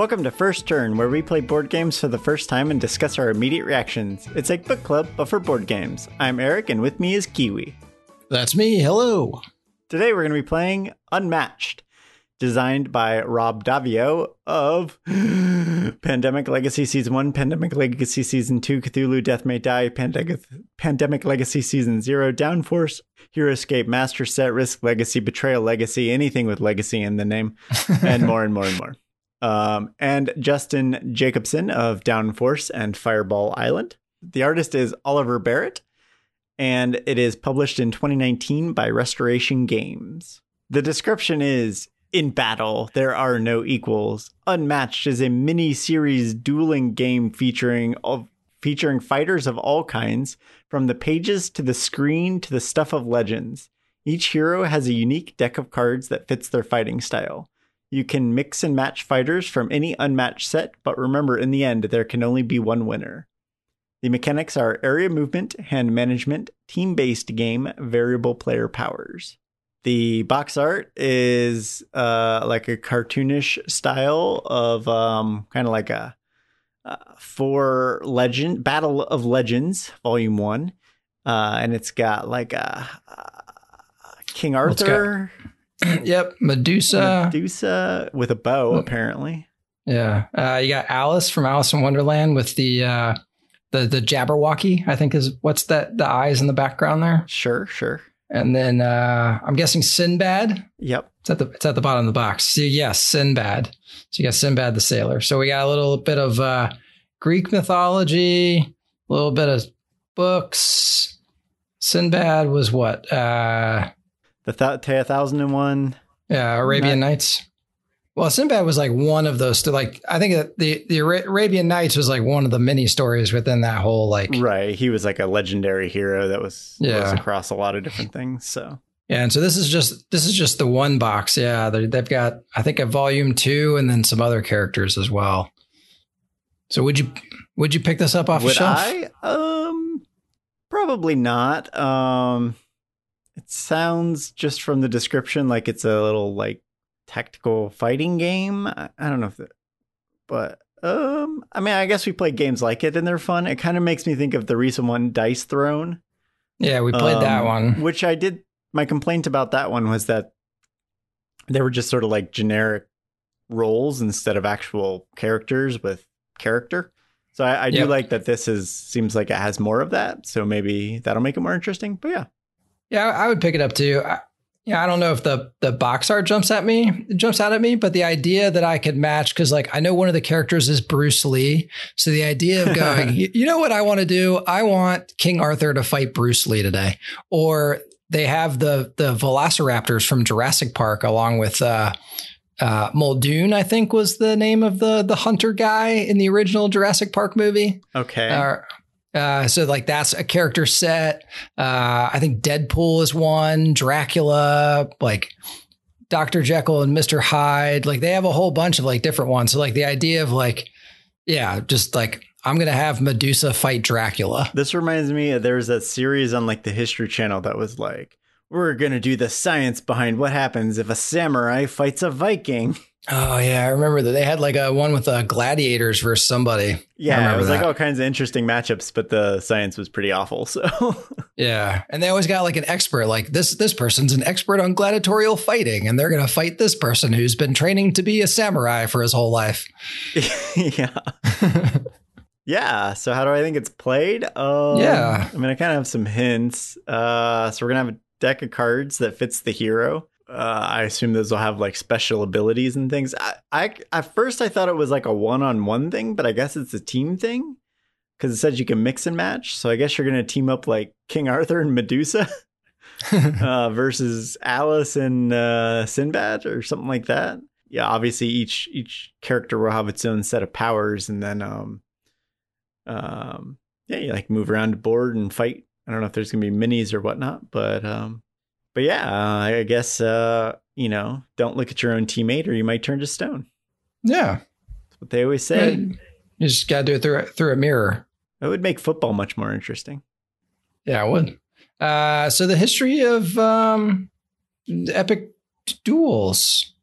Welcome to First Turn, where we play board games for the first time and discuss our immediate reactions. It's like book club, but for board games. I'm Eric, and with me is Kiwi. That's me. Hello. Today we're going to be playing Unmatched, designed by Rob Daviau of Pandemic Legacy Season 1, Pandemic Legacy Season 2, Cthulhu Death May Die, Pandemic, Pandemic Legacy Season 0, Downforce, Heroscape, Master Set, Risk Legacy, Betrayal Legacy, anything with legacy in the name, and more and more and more. Um, and Justin Jacobson of Downforce and Fireball Island. The artist is Oliver Barrett, and it is published in 2019 by Restoration Games. The description is in battle, there are no equals. Unmatched is a mini series dueling game featuring of featuring fighters of all kinds, from the pages to the screen to the stuff of legends. Each hero has a unique deck of cards that fits their fighting style. You can mix and match fighters from any unmatched set, but remember, in the end, there can only be one winner. The mechanics are area movement, hand management, team based game, variable player powers. The box art is uh, like a cartoonish style of um, kind of like a uh, for legend battle of legends volume one uh, and it's got like a, king arthur yep, Medusa. medusa with a bow apparently Yeah, uh, you got Alice from Alice in Wonderland with the uh, the the Jabberwocky. I think is what's that? The eyes in the background there, sure sure and then uh, I'm guessing Sinbad. yep It's at the it's at the bottom of the box. So yes, Sinbad. So you got Sinbad the sailor. So we got a little bit of uh, Greek mythology, a little bit of books. Sinbad was what? The th- Tale 1001 yeah, Arabian Nights. Well, Sinbad was like one of those. Like I think that the the Arabian Nights was like one of the many stories within that whole like right he was like a legendary hero that was, was across a lot of different things so Yeah, and so this is just this is just the one box. Yeah, they- they've got I think a volume two and then some other characters as well. So would you would you pick this up off Would a shelf? I? Um, probably not. Um, it sounds just from the description like it's a little like tactical fighting game. I, I don't know if, it, but um, I mean, I guess we play games like it and they're fun. It kind of makes me think of the recent one, Dice Throne. Yeah, we played that Um, one. which I did. My complaint about that one was that they were just sort of like generic roles instead of actual characters with character. So I, I do Yep. like that this is seems like it has more of that. So maybe that'll make it more interesting. But yeah, Yeah, I would pick it up too. I, yeah, I don't know if the the box art jumps at me, jumps out at me, but the idea that I could match because like I know one of the characters is Bruce Lee, so the idea of going, you, know what I want to do? I want King Arthur to fight Bruce Lee today, or they have the the Velociraptors from Jurassic Park along with. uh uh, Muldoon, I think, was the name of the the hunter guy in the original Jurassic Park movie. okay. Uh, uh, so like that's a character set. Uh, I think Deadpool is one, Dracula, like Dr. Jekyll and Mr. Hyde. Like they have a whole bunch of like different ones. So like the idea of like, yeah, just like I'm gonna have Medusa fight Dracula. this reminds me. There was that series on like the History Channel that was like, we're gonna do the science behind what happens if a samurai fights a Viking. Oh yeah, I remember that they had like a one with uh, gladiators versus somebody. Yeah, it was like all kinds of interesting matchups, but the science was pretty awful. So Yeah, and they always got like an expert. Like this, this person's an expert on gladiatorial fighting, and they're gonna fight this person who's been training to be a samurai for his whole life. yeah. yeah. So how do I think it's played? Um, Yeah. I mean, I kind of have some hints. Uh, so we're gonna have a deck of cards that fits the hero. Uh, I assume those will have like special abilities and things. I, I at first I thought it was like a one-on-one thing, but I guess it's a team thing because it says you can mix and match. So I guess you're gonna team up like King Arthur and Medusa uh, versus Alice and uh, Sinbad or something like that. Yeah, obviously each each character will have its own set of powers, and then um, um, yeah, you like move around the board and fight. I don't know if there's gonna be minis or whatnot, but um, but yeah, uh, I guess uh, you know, don't look at your own teammate, or you might turn to stone. yeah, That's what they always say. you just gotta do it through through a mirror. It would make football much more interesting. Yeah, it would. Uh, so the history of um, epic duels.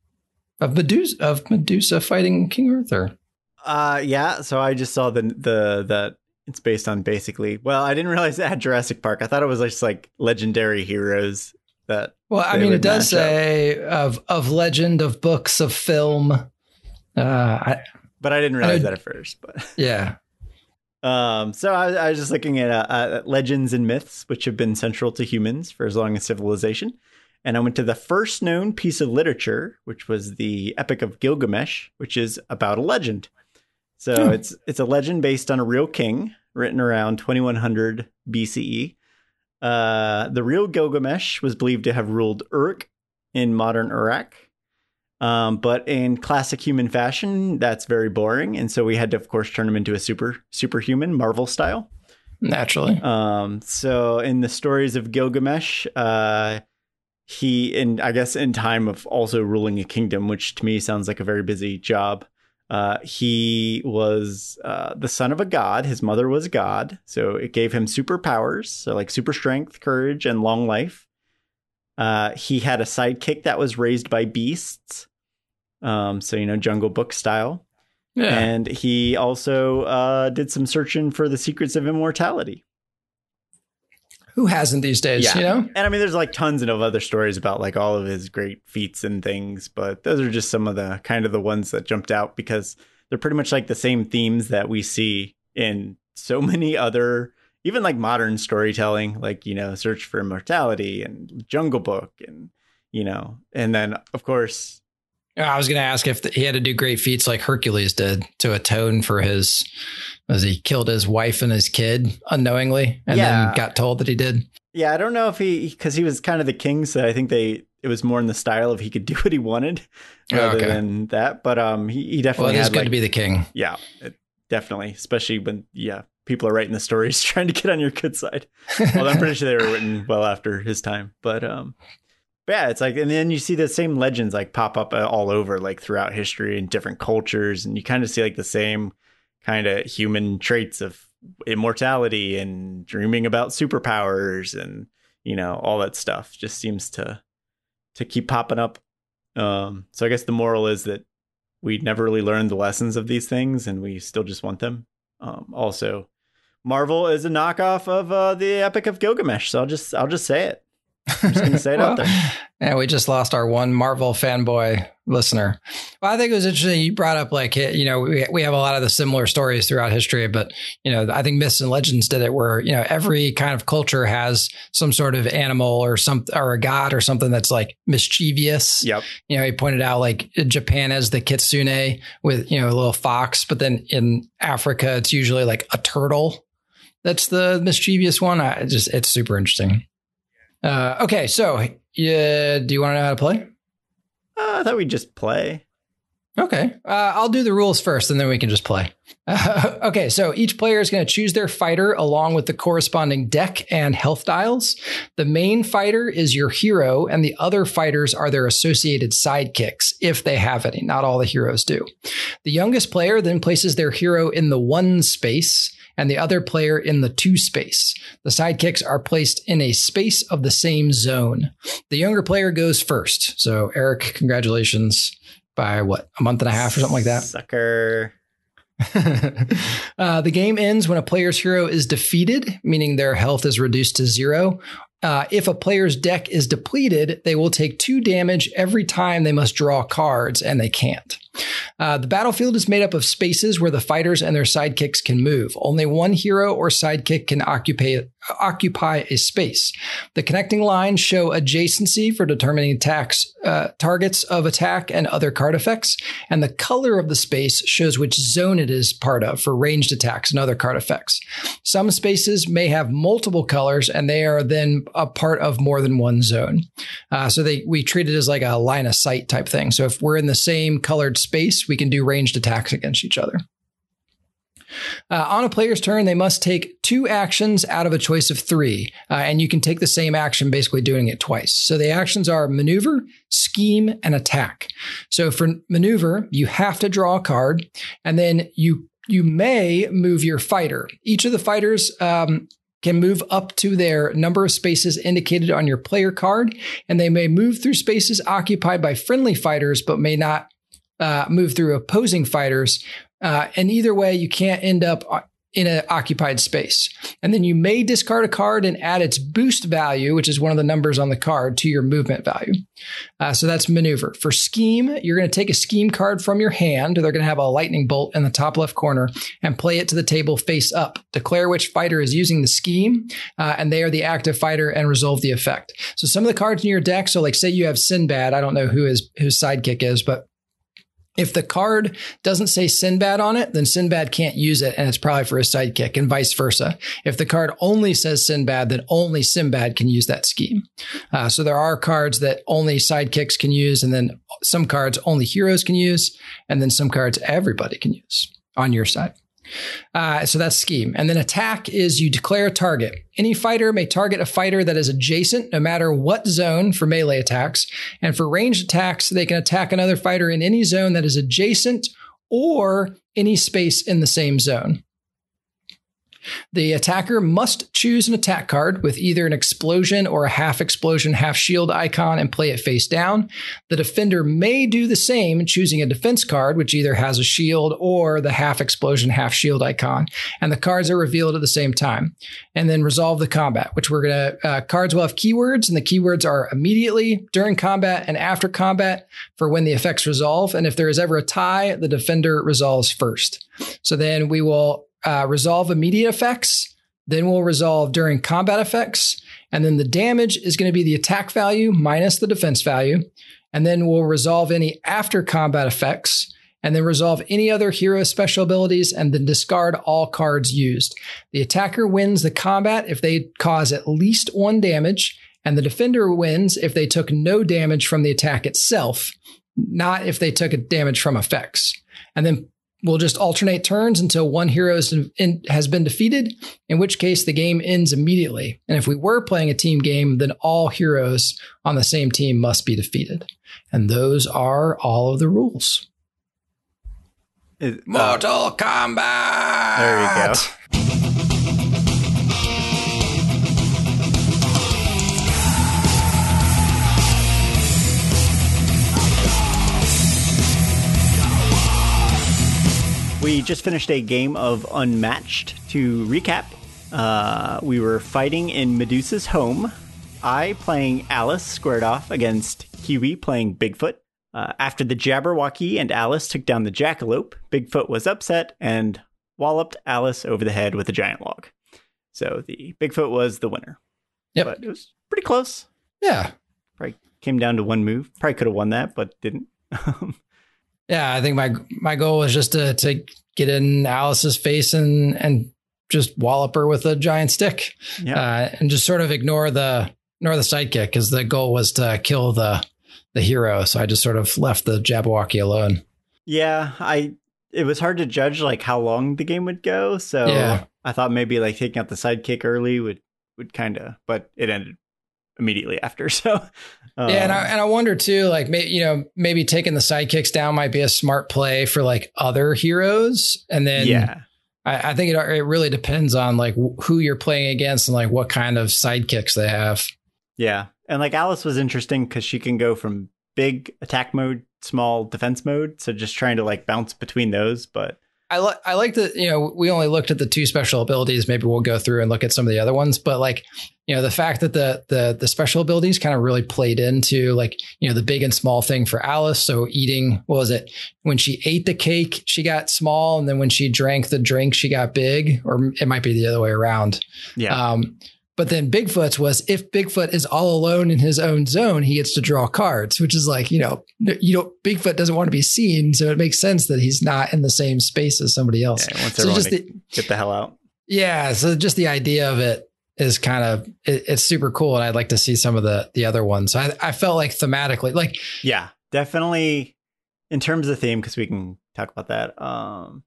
of Medusa of Medusa fighting King Arthur. Uh, yeah. So I just saw the the that it's based on basically. Well, I didn't realize that had Jurassic Park. I thought it was just like legendary heroes that. Well, I mean, it does match up. say of of legend, of books, of film. Uh, I, But I didn't realize know- that at first. But yeah. um, so I, I was just looking at uh, uh, legends and myths, which have been central to humans for as long as civilization. And I went to the first known piece of literature, which was the Epic of Gilgamesh, which is about a legend. So Hmm. it's it's a legend based on a real king, written around 2100 BCE. Uh, the real Gilgamesh was believed to have ruled Uruk in modern Iraq. Um, but in classic human fashion, that's very boring, and so we had to, of course, turn him into a super superhuman, Marvel style. Naturally. Um, so in the stories of Gilgamesh, uh, he, and I guess in time of also ruling a kingdom, which to me sounds like a very busy job. Uh, he was uh, the son of a god. His mother was a god, so it gave him superpowers, so like super strength, courage, and long life. Uh, he had a sidekick that was raised by beasts, um, so you know Jungle Book style. Yeah. And he also uh, did some searching for the secrets of immortality. Who hasn't these days? Yeah. You know. And I mean, there's like tons of other stories about like all of his great feats and things, but those are just some of the kind of the ones that jumped out because they're pretty much like the same themes that we see in so many other, even like modern storytelling, like, you know, Search for Immortality and Jungle Book and, you know, and then of course, I was going to ask if he had to do great feats like Hercules did to atone for his, as he killed his wife and his kid unknowingly, and Yeah. then got told that he did. yeah, I don't know if he, because he was kind of the king, so I think they, it was more in the style of he could do what he wanted Oh, rather okay. than that. But um, he, he Well, definitely it is had good like to be the king. Yeah, it, definitely. Especially when yeah, people are writing the stories trying to get on your good side. Well, I'm pretty sure they were written well after his time, but um, yeah, it's like, and then you see the same legends like pop up uh, all over, like throughout history and different cultures, and you kind of see like the same kind of human traits of immortality and dreaming about superpowers and you know all that stuff. Just seems to to keep popping up. Um, so I guess the moral is that we never really learned the lessons of these things, and we still just want them. Um, also, Marvel is a knockoff of uh, the Epic of Gilgamesh, so I'll just I'll just say it. I'm just gonna say it out there. And we just lost our one Marvel fanboy listener. Well, I think it was interesting. You brought up like, you know, we, we have a lot of the similar stories throughout history, but, you know, I think myths and legends did it where, you know, every kind of culture has some sort of animal or some, or a god or something that's like mischievous. Yep. You know, he pointed out like Japan has the kitsune with, you know, a little fox, but then in Africa, it's usually like a turtle. That's the mischievous one. I just, it's super interesting. Uh, okay. So, yeah, do you want to know how to play? Uh, I thought we'd just play. Okay. Uh, I'll do the rules first and then we can just play. Uh, okay. So each player is going to choose their fighter along with the corresponding deck and health dials. The main fighter is your hero, and the other fighters are their associated sidekicks, if they have any. Not all the heroes do. The youngest player then places their hero in the one space and the other player in the two space. The sidekicks are placed in a space of the same zone. The younger player goes first. So, Eric, congratulations by what, a month and a half or something like that? Sucker. uh, the game ends when a player's hero is defeated, meaning their health is reduced to zero. Uh, if a player's deck is depleted, they will take two damage every time they must draw cards, and they can't. Uh, the battlefield is made up of spaces where the fighters and their sidekicks can move. Only one hero or sidekick can occupy occupy a space. The connecting lines show adjacency for determining attacks, uh, targets of attack, and other card effects. And the color of the space shows which zone it is part of for ranged attacks and other card effects. Some spaces may have multiple colors, and they are then a part of more than one zone. Uh, so they we treat it as like a line of sight type thing. So if we're in the same colored space, we can do ranged attacks against each other. Uh, on a player's turn, they must take two actions out of a choice of three, uh, and you can take the same action basically doing it twice. So the actions are maneuver, scheme, and attack. So for maneuver, you have to draw a card, and then you you may move your fighter. Each of the fighters um, can move up to their number of spaces indicated on your player card, and they may move through spaces occupied by friendly fighters, but may not uh, move through opposing fighters. Uh, and either way, you can't end up uh, in an occupied space. And then you may discard a card and add its boost value, which is one of the numbers on the card, to your movement value. Uh, so that's maneuver. For scheme, you're going to take a scheme card from your hand. They're going to have a lightning bolt in the top left corner and play it to the table face up. Declare which fighter is using the scheme, uh, and they are the active fighter and resolve the effect. So some of the cards in your deck, so like say you have Sinbad, I don't know who his, his sidekick is, but if the card doesn't say Sinbad on it, then Sinbad can't use it and it's probably for his sidekick and vice versa. If the card only says Sinbad, then only Sinbad can use that scheme. Uh, so there are cards that only sidekicks can use and then some cards only heroes can use and then some cards everybody can use on your side. Uh, so that's scheme. And then attack is you declare a target. Any fighter may target a fighter that is adjacent, no matter what zone for melee attacks. And for ranged attacks, they can attack another fighter in any zone that is adjacent or any space in the same zone. The attacker must choose an attack card with either an explosion or a half explosion, half shield icon and play it face down. The defender may do the same, choosing a defense card, which either has a shield or the half explosion, half shield icon. And the cards are revealed at the same time. And then resolve the combat, which we're going to, uh, cards will have keywords, and the keywords are immediately, during combat, and after combat for when the effects resolve. And if there is ever a tie, the defender resolves first. So then we will uh, resolve immediate effects. Then we'll resolve during combat effects. And then the damage is going to be the attack value minus the defense value. And then we'll resolve any after combat effects and then resolve any other hero special abilities and then discard all cards used. The attacker wins the combat if they cause at least one damage, and the defender wins if they took no damage from the attack itself, not if they took damage from effects. And then We'll just alternate turns until one hero has been defeated, in which case the game ends immediately. And if we were playing a team game, then all heroes on the same team must be defeated. And those are all of the rules. Is- uh, Mortal Kombat! there you go. We just finished a game of Unmatched. To recap, uh, we were fighting in Medusa's home. I playing Alice squared off against Kiwi playing Bigfoot. Uh, after the Jabberwocky and Alice took down the Jackalope, Bigfoot was upset and walloped Alice over the head with a giant log. So the Bigfoot was the winner. Yep. But it was pretty close. Yeah. Probably came down to one move. Probably could have won that, but didn't. Yeah, I think my my goal was just to to get in Alice's face and and just wallop her with a giant stick, yeah. uh, and just sort of ignore the ignore the sidekick because the goal was to kill the the hero. So I just sort of left the Jabberwocky alone. Yeah, I it was hard to judge like how long the game would go, so Yeah. I thought maybe like taking out the sidekick early would would kind of, but it ended immediately after. So um, yeah, and I and I wonder too, like may, you know maybe taking the sidekicks down might be a smart play for like other heroes, and then yeah, I, I think it it really depends on like who you're playing against and like what kind of sidekicks they have. yeah, and like Alice was interesting because she can go from big attack mode, small defense mode, so just trying to like bounce between those, but I like I like that you know we only looked at the two special abilities. Maybe we'll go through and look at some of the other ones. But like you know the fact that the the the special abilities kind of really played into like you know the big and small thing for Alice. So eating what was it when she ate the cake she got small, and then when she drank the drink she got big, or it might be the other way around. yeah, Um, but then Bigfoot's was if Bigfoot is all alone in his own zone, he gets to draw cards, which is like, you know, you don't, Bigfoot doesn't want to be seen. So it makes sense that he's not in the same space as somebody else. yeah, once So just the, get the hell out. yeah. So just the idea of it is kind of, it, it's super cool. And I'd like to see some of the, the other ones. I, I felt like thematically, like, Yeah, definitely in terms of theme, because we can talk about that. Um,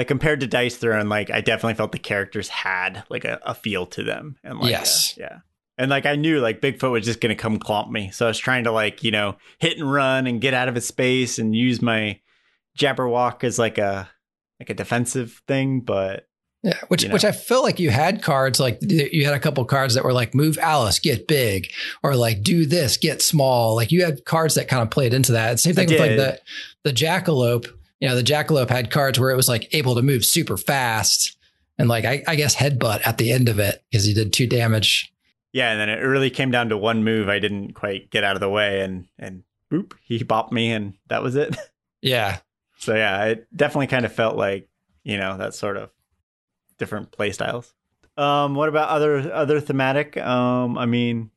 like compared to Dice Throne, like I definitely felt the characters had like a, a feel to them, and like Yes. uh, yeah, and like I knew like Bigfoot was just gonna come clomp me, so I was trying to like you know hit and run and get out of his space and use my Jabberwock as like a like a defensive thing, but Yeah, which You know. which I felt like you had cards like you had a couple cards that were like move Alice get big or like do this get small. Like you had cards that kind of played into that. Same thing with like the the Jackalope. You know, the Jackalope had cards where it was like able to move super fast and like I, I guess headbutt at the end of it because he did two damage. Yeah, and then it really came down to one move I didn't quite get out of the way, and and boop, he bopped me, and that was it. Yeah, so yeah, it definitely kind of felt like you know that sort of different play styles. Um, what about other other thematic? Um, I mean,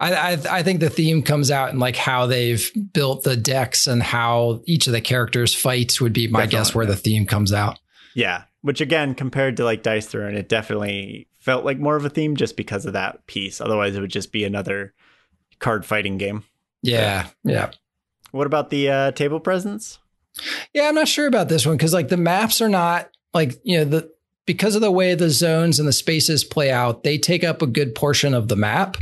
I, I I think the theme comes out in like how they've built the decks and how each of the characters fights would be my guess where the theme comes out. yeah, which again compared to like Dice Throne, it definitely felt like more of a theme just because of that piece. Otherwise, it would just be another card fighting game. Yeah, yeah. What about the uh, table presence? Yeah, I'm not sure about this one because like the maps are not like you know the because of the way the zones and the spaces play out, they take up a good portion of the map.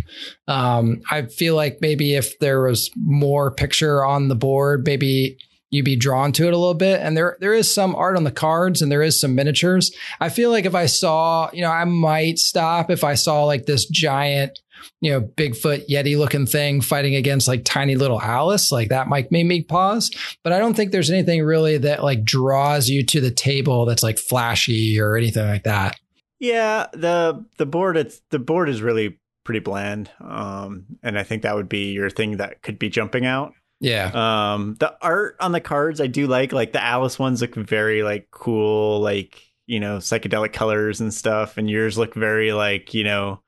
Um, I feel like maybe if there was more picture on the board, maybe you'd be drawn to it a little bit. And there there is some art on the cards and there is some miniatures. I feel like if I saw, you know, I might stop if I saw like this giant you know, Bigfoot Yeti looking thing fighting against like tiny little Alice, like that might make me pause. But I don't think there's anything really that like draws you to the table that's like flashy or anything like that. Yeah, the the board it's the board is really pretty bland. Um and I think that would be your thing that could be jumping out. Yeah. Um the art on the cards I do like like the Alice ones look very like cool like, you know, psychedelic colors and stuff and yours look very like, you know,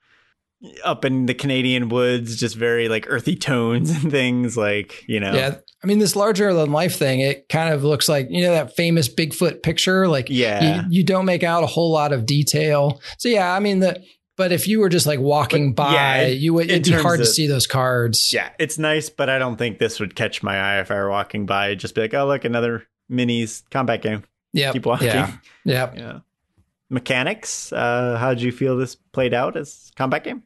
up in the Canadian woods just very like earthy tones and things like, you know. Yeah. I mean, this larger than life thing, it kind of looks like, you know, that famous Bigfoot picture. Like, Yeah. you, you don't make out a whole lot of detail. So, yeah, I mean, the, but if you were just like walking But, by, yeah, it- you would, it'd be hard to see those cards. Yeah, it's nice, but I don't think this would catch my eye if I were walking by. Just be like, oh, look, another minis combat game. Yep. Keep walking. Yeah. Yep. Yeah. Mechanics. Uh, how did you feel this played out as combat game?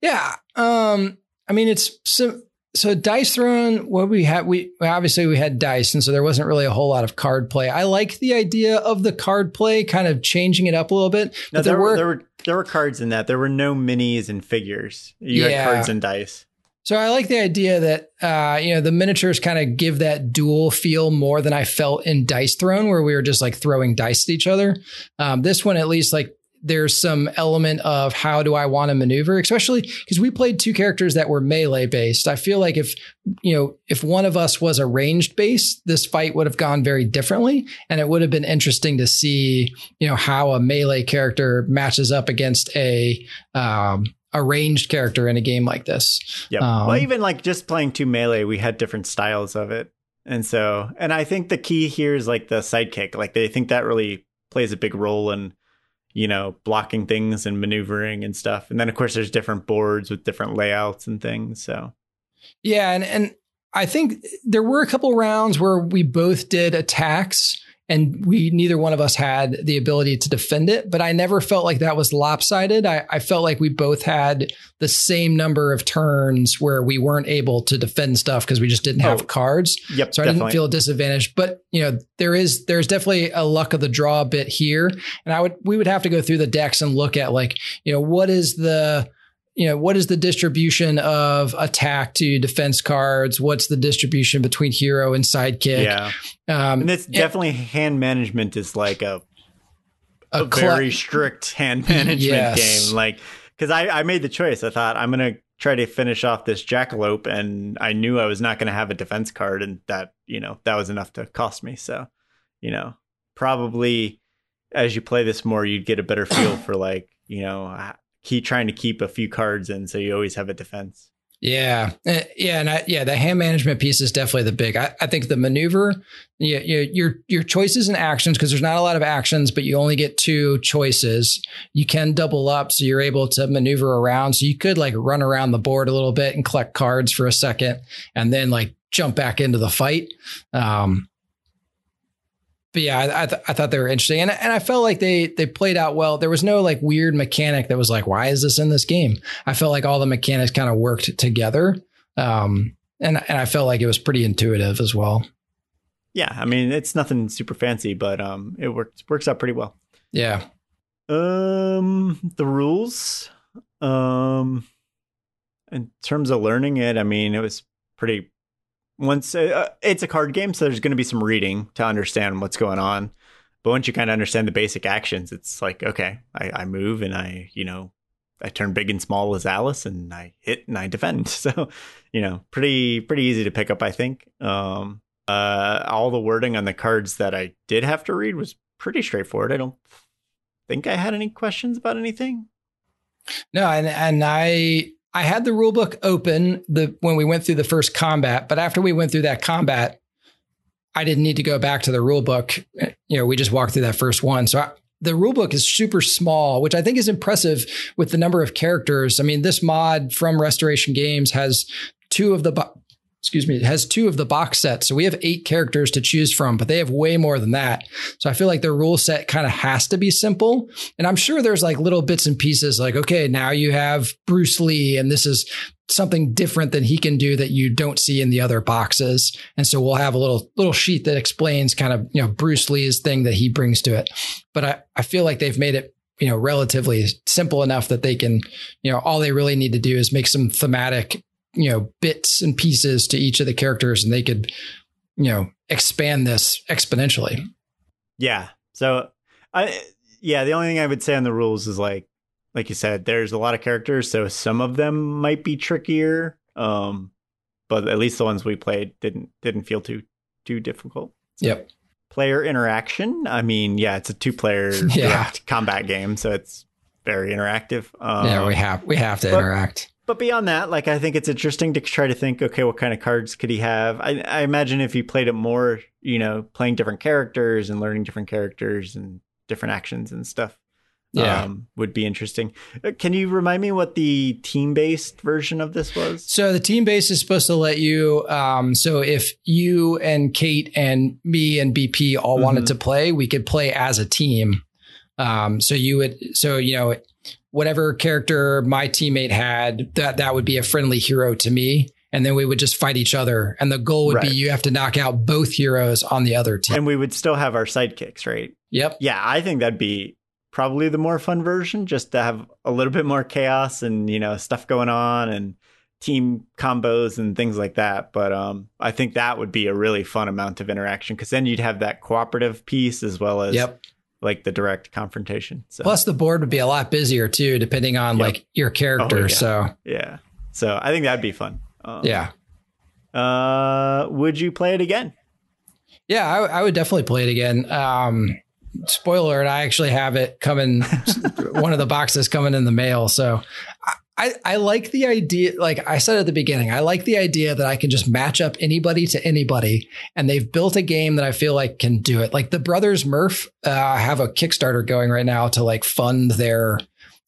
Yeah. Um, I mean, it's so, so dice throne. What we had, we obviously we had dice, and so there wasn't really a whole lot of card play. I like the idea of the card play, kind of changing it up a little bit. No, there, there were, were there were there were cards in that. There were no minis and figures. You Yeah. had cards and dice. So I like the idea that uh, you know the miniatures kind of give that dual feel more than I felt in Dice Throne, where we were just like throwing dice at each other. Um, this one, at least, like there's some element of how do I want to maneuver, especially because we played two characters that were melee based. I feel like if you know if one of us was a ranged base, this fight would have gone very differently, and it would have been interesting to see you know how a melee character matches up against a um, a ranged character in a game like this. Yeah. Um, well, even like just playing two melee, we had different styles of it, and so and I think the key here is like the sidekick. Like they think that really plays a big role in you know blocking things and maneuvering and stuff. And then of course there's different boards with different layouts and things. So Yeah, and and I think there were a couple rounds where we both did attacks and we neither one of us had the ability to defend it, but I never felt like that was lopsided. I, I felt like we both had the same number of turns where we weren't able to defend stuff because we just didn't have Oh, cards. yep, So I definitely. didn't feel disadvantaged. But you know, there is there's definitely a luck of the draw bit here. And I would we would have to go through the decks and look at like, you know, what is the you know, what is the distribution of attack to defense cards? What's the distribution between hero and sidekick? yeah, Um, and it's definitely hand management is like a a, cl- very strict hand management Yes. game. Like, because I, I made the choice. I thought I'm gonna try to finish off this jackalope, and I knew I was not gonna have a defense card, and that you know that was enough to cost me. So, you know, probably as you play this more, you'd get a better feel for like you know keep trying to keep a few cards in, so you always have a defense. Yeah, Uh, yeah, and I, yeah, the hand management piece is definitely the big. I, I think the maneuver, yeah, your your choices and actions because there's not a lot of actions, but you only get two choices. You can double up, so you're able to maneuver around. So you could like run around the board a little bit and collect cards for a second, and then like jump back into the fight. Um, but yeah, I, I, th- I thought they were interesting, and and I felt like they they played out well. There was no like weird mechanic that was like, why is this in this game? I felt like all the mechanics kind of worked together, um, and and I felt like it was pretty intuitive as well. Yeah, I mean it's nothing super fancy, but um, it works works out pretty well. Yeah. Um, the rules. Um, in terms of learning it, I mean, it was pretty. Once uh, it's a card game, so there's going to be some reading to understand what's going on. But once you kind of understand the basic actions, it's like okay, I, I move and I, you know, I turn big and small as Alice, and I hit and I defend. So, you know, pretty pretty easy to pick up, I think. Um, uh, all the wording on the cards that I did have to read was pretty straightforward. I don't think I had any questions about anything. No, and and I I had the rule book open the when we went through the first combat, but after we went through that combat, I didn't need to go back to the rule book. You know, we just walked through that first one. So I, the rule book is super small, which I think is impressive with the number of characters. I mean, this mod from Restoration Games has two of the excuse me, it has two of the box sets. So we have eight characters to choose from, but they have way more than that. So I feel like their rule set kind of has to be simple. And I'm sure there's like little bits and pieces like, okay, now you have Bruce Lee and this is something different than he can do that you don't see in the other boxes. And so we'll have a little little sheet that explains kind of, you know, Bruce Lee's thing that he brings to it. But I, I feel like they've made it you know relatively simple enough that they can you know all they really need to do is make some thematic you know bits and pieces to each of the characters and they could you know expand this exponentially. Yeah. So i yeah the only thing i would say on the rules is like like you said there's a lot of characters so some of them might be trickier um but at least the ones we played didn't didn't feel too too difficult. Yep. Player interaction i mean yeah it's a two player yeah. combat game so it's very interactive. Um, yeah we have we have to but, interact but beyond that, like I think it's interesting to try to think, okay, what kind of cards could he have? I, I imagine if you played it more, you know, playing different characters and learning different characters and different actions and stuff, yeah, um, would be interesting. Uh, can you remind me what the team based version of this was? So the team based is supposed to let you. Um, so if you and Kate and me and BP all mm-hmm. wanted to play, we could play as a team. Um, so you would, so you know whatever character my teammate had, that that would be a friendly hero to me. And then we would just fight each other. And the goal would right. be you have to knock out both heroes on the other team. And we would still have our sidekicks, right? Yep. Yeah, I think that'd be probably the more fun version, just to have a little bit more chaos and, you know, stuff going on and team combos and things like that. But um, I think that would be a really fun amount of interaction because then you'd have that cooperative piece as well as yep like the direct confrontation. So. Plus, the board would be a lot busier too, depending on yep. like your character. Oh, yeah. So yeah, so I think that'd be fun. Um, yeah. Uh, would you play it again? Yeah, I, I would definitely play it again. Um, spoiler, I actually have it coming. one of the boxes coming in the mail. So I, I like the idea, like I said at the beginning, I like the idea that I can just match up anybody to anybody. And they've built a game that I feel like can do it. Like the Brothers Murph uh, have a Kickstarter going right now to like fund their,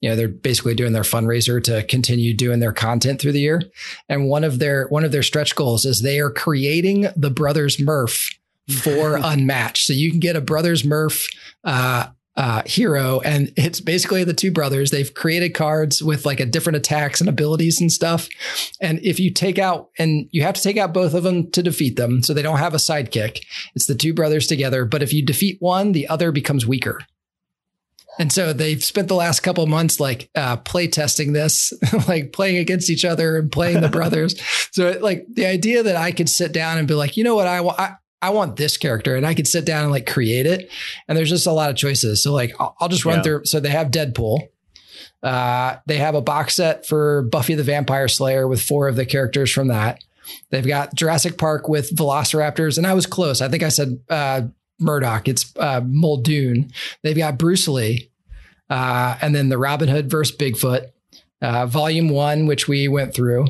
you know, they're basically doing their fundraiser to continue doing their content through the year. And one of their, one of their stretch goals is they are creating the Brothers Murph for Unmatched. So you can get a Brothers Murph, uh, uh, hero, and it's basically the two brothers. They've created cards with like a different attacks and abilities and stuff. And if you take out, and you have to take out both of them to defeat them, so they don't have a sidekick. It's the two brothers together. But if you defeat one, the other becomes weaker. And so they've spent the last couple months like uh, play testing this, like playing against each other and playing the brothers. so like the idea that I could sit down and be like, you know what, I want. I want this character and I could sit down and like create it. And there's just a lot of choices. So like I'll, I'll just run yeah. through. So they have Deadpool. Uh, they have a box set for Buffy the Vampire Slayer with four of the characters from that. They've got Jurassic Park with Velociraptors, and I was close. I think I said uh, Murdoch. It's uh, Muldoon. They've got Bruce Lee, uh, and then the Robin Hood versus Bigfoot, uh, Volume One, which we went through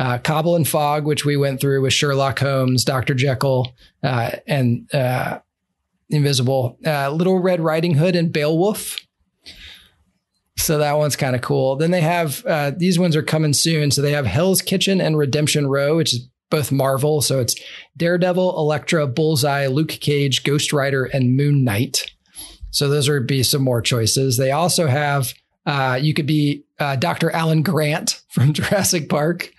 uh, Cobble and Fog, which we went through with Sherlock Holmes, Dr. Jekyll, uh, and uh, Invisible, uh, Little Red Riding Hood, and Beowulf. So that one's kind of cool. Then they have uh, these ones are coming soon. So they have Hell's Kitchen and Redemption Row, which is both Marvel. So it's Daredevil, Elektra, Bullseye, Luke Cage, Ghost Rider, and Moon Knight. So those would be some more choices. They also have uh, you could be uh, Dr. Alan Grant from Jurassic Park.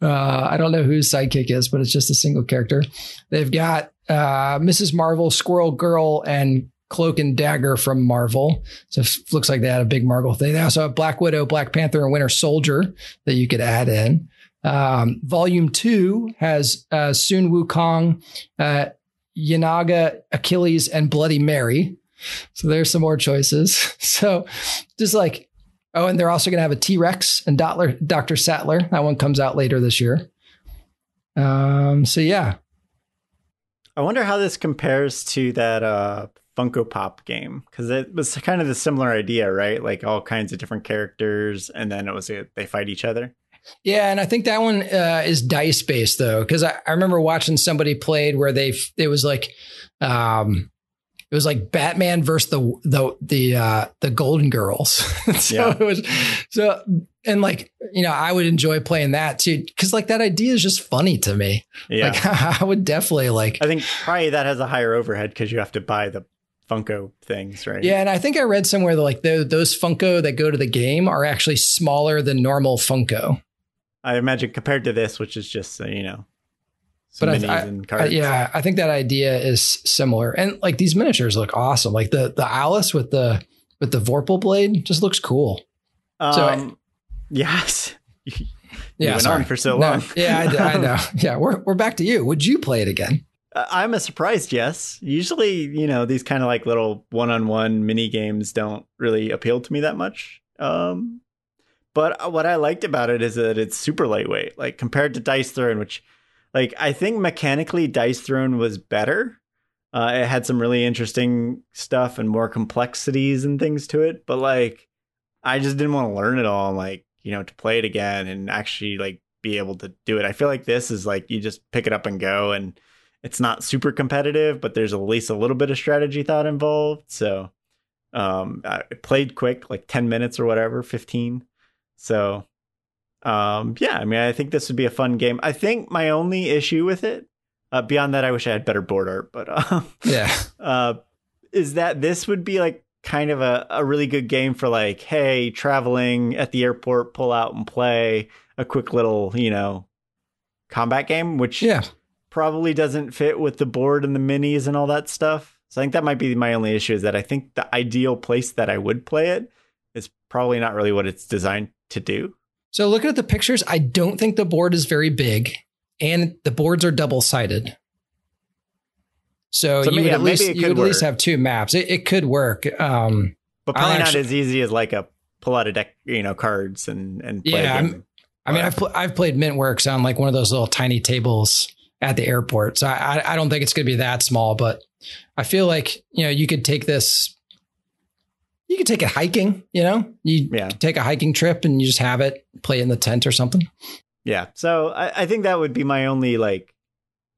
Uh, I don't know whose sidekick is, but it's just a single character. They've got uh, Mrs. Marvel, Squirrel Girl, and Cloak and Dagger from Marvel. So it looks like they had a big Marvel thing. They also have Black Widow, Black Panther, and Winter Soldier that you could add in. Um, volume two has uh, Sun Wukong, uh, Yennenga, Achilles, and Bloody Mary. So there's some more choices. So just like, oh, and they're also going to have a T Rex and Dr. Sattler. That one comes out later this year. Um, so yeah. I wonder how this compares to that uh, Funko Pop game because it was kind of the similar idea, right? Like all kinds of different characters, and then it was they fight each other. Yeah, and I think that one uh, is dice based though, because I, I remember watching somebody played where they it was like, um, it was like Batman versus the the the uh, the Golden Girls. so yeah. it was so and like you know I would enjoy playing that too because like that idea is just funny to me. Yeah, like I would definitely like. I think probably that has a higher overhead because you have to buy the Funko things, right? Yeah, and I think I read somewhere that like the, those Funko that go to the game are actually smaller than normal Funko. I imagine compared to this, which is just uh, you know, but I, I, I, yeah, I think that idea is similar, and like these miniatures look awesome. Like the the Alice with the with the Vorpal blade just looks cool. Um, so yes, you yeah, went sorry. on for so long. yeah, I, I know. Yeah, we're we're back to you. Would you play it again? I'm a surprised yes. Usually, you know, these kind of like little one-on-one mini games don't really appeal to me that much. Um, but what I liked about it is that it's super lightweight, like compared to Dice Throne, which, like, I think mechanically Dice Throne was better. Uh, it had some really interesting stuff and more complexities and things to it, but like, I just didn't want to learn it all, like, you know, to play it again and actually like be able to do it. I feel like this is like you just pick it up and go, and it's not super competitive, but there's at least a little bit of strategy thought involved. So, um, I played quick, like ten minutes or whatever, fifteen so, um, yeah, I mean, I think this would be a fun game. I think my only issue with it, uh, beyond that, I wish I had better board art, but uh, yeah, uh, is that this would be like kind of a, a really good game for like, hey, traveling at the airport, pull out and play a quick little, you know, combat game, which yeah. probably doesn't fit with the board and the minis and all that stuff. So I think that might be my only issue is that I think the ideal place that I would play it is probably not really what it's designed to do. So looking at the pictures, I don't think the board is very big, and the boards are double sided. So, so, you maybe, would at least you would at least have two maps. It, it could work, um, but probably not as easy as like a pull out a deck, you know, cards and and play yeah. I mean, I've pl- I've played Mintworks on like one of those little tiny tables at the airport, so I I don't think it's going to be that small, but I feel like you know you could take this you could take it hiking, you know, you yeah. take a hiking trip and you just have it play in the tent or something. Yeah. So I, I think that would be my only like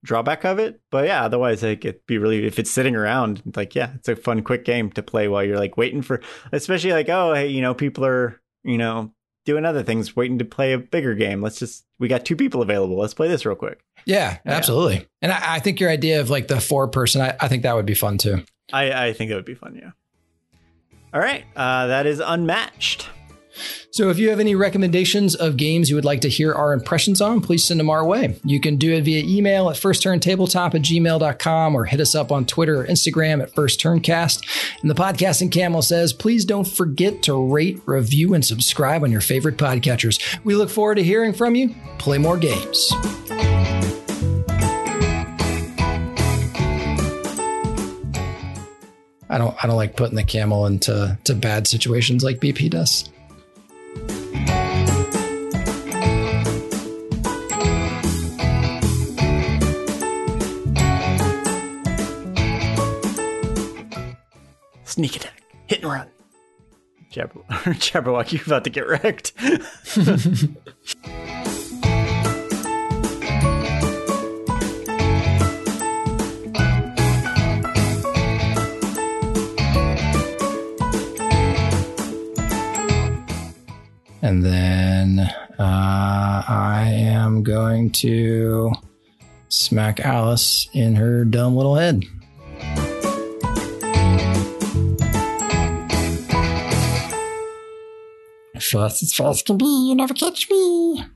drawback of it. But yeah, otherwise like it'd be really if it's sitting around, like, yeah, it's a fun, quick game to play while you're like waiting for especially like, oh hey, you know, people are, you know, doing other things, waiting to play a bigger game. Let's just we got two people available. Let's play this real quick. Yeah, yeah. absolutely. And I, I, think your idea of like the four person, I, I think that would be fun too. I, I think that would be fun, yeah. All right, uh, that is unmatched. So, if you have any recommendations of games you would like to hear our impressions on, please send them our way. You can do it via email at firstturntabletop at gmail.com or hit us up on Twitter or Instagram at firsttturncast. And the podcasting camel says, please don't forget to rate, review, and subscribe on your favorite podcatchers. We look forward to hearing from you. Play more games. I don't I don't like putting the camel into to bad situations like BP does. Sneak attack, hit and run. Jabber- Jabberwock, you're about to get wrecked. And then uh, I am going to smack Alice in her dumb little head. Fast as fast can be, you never catch me.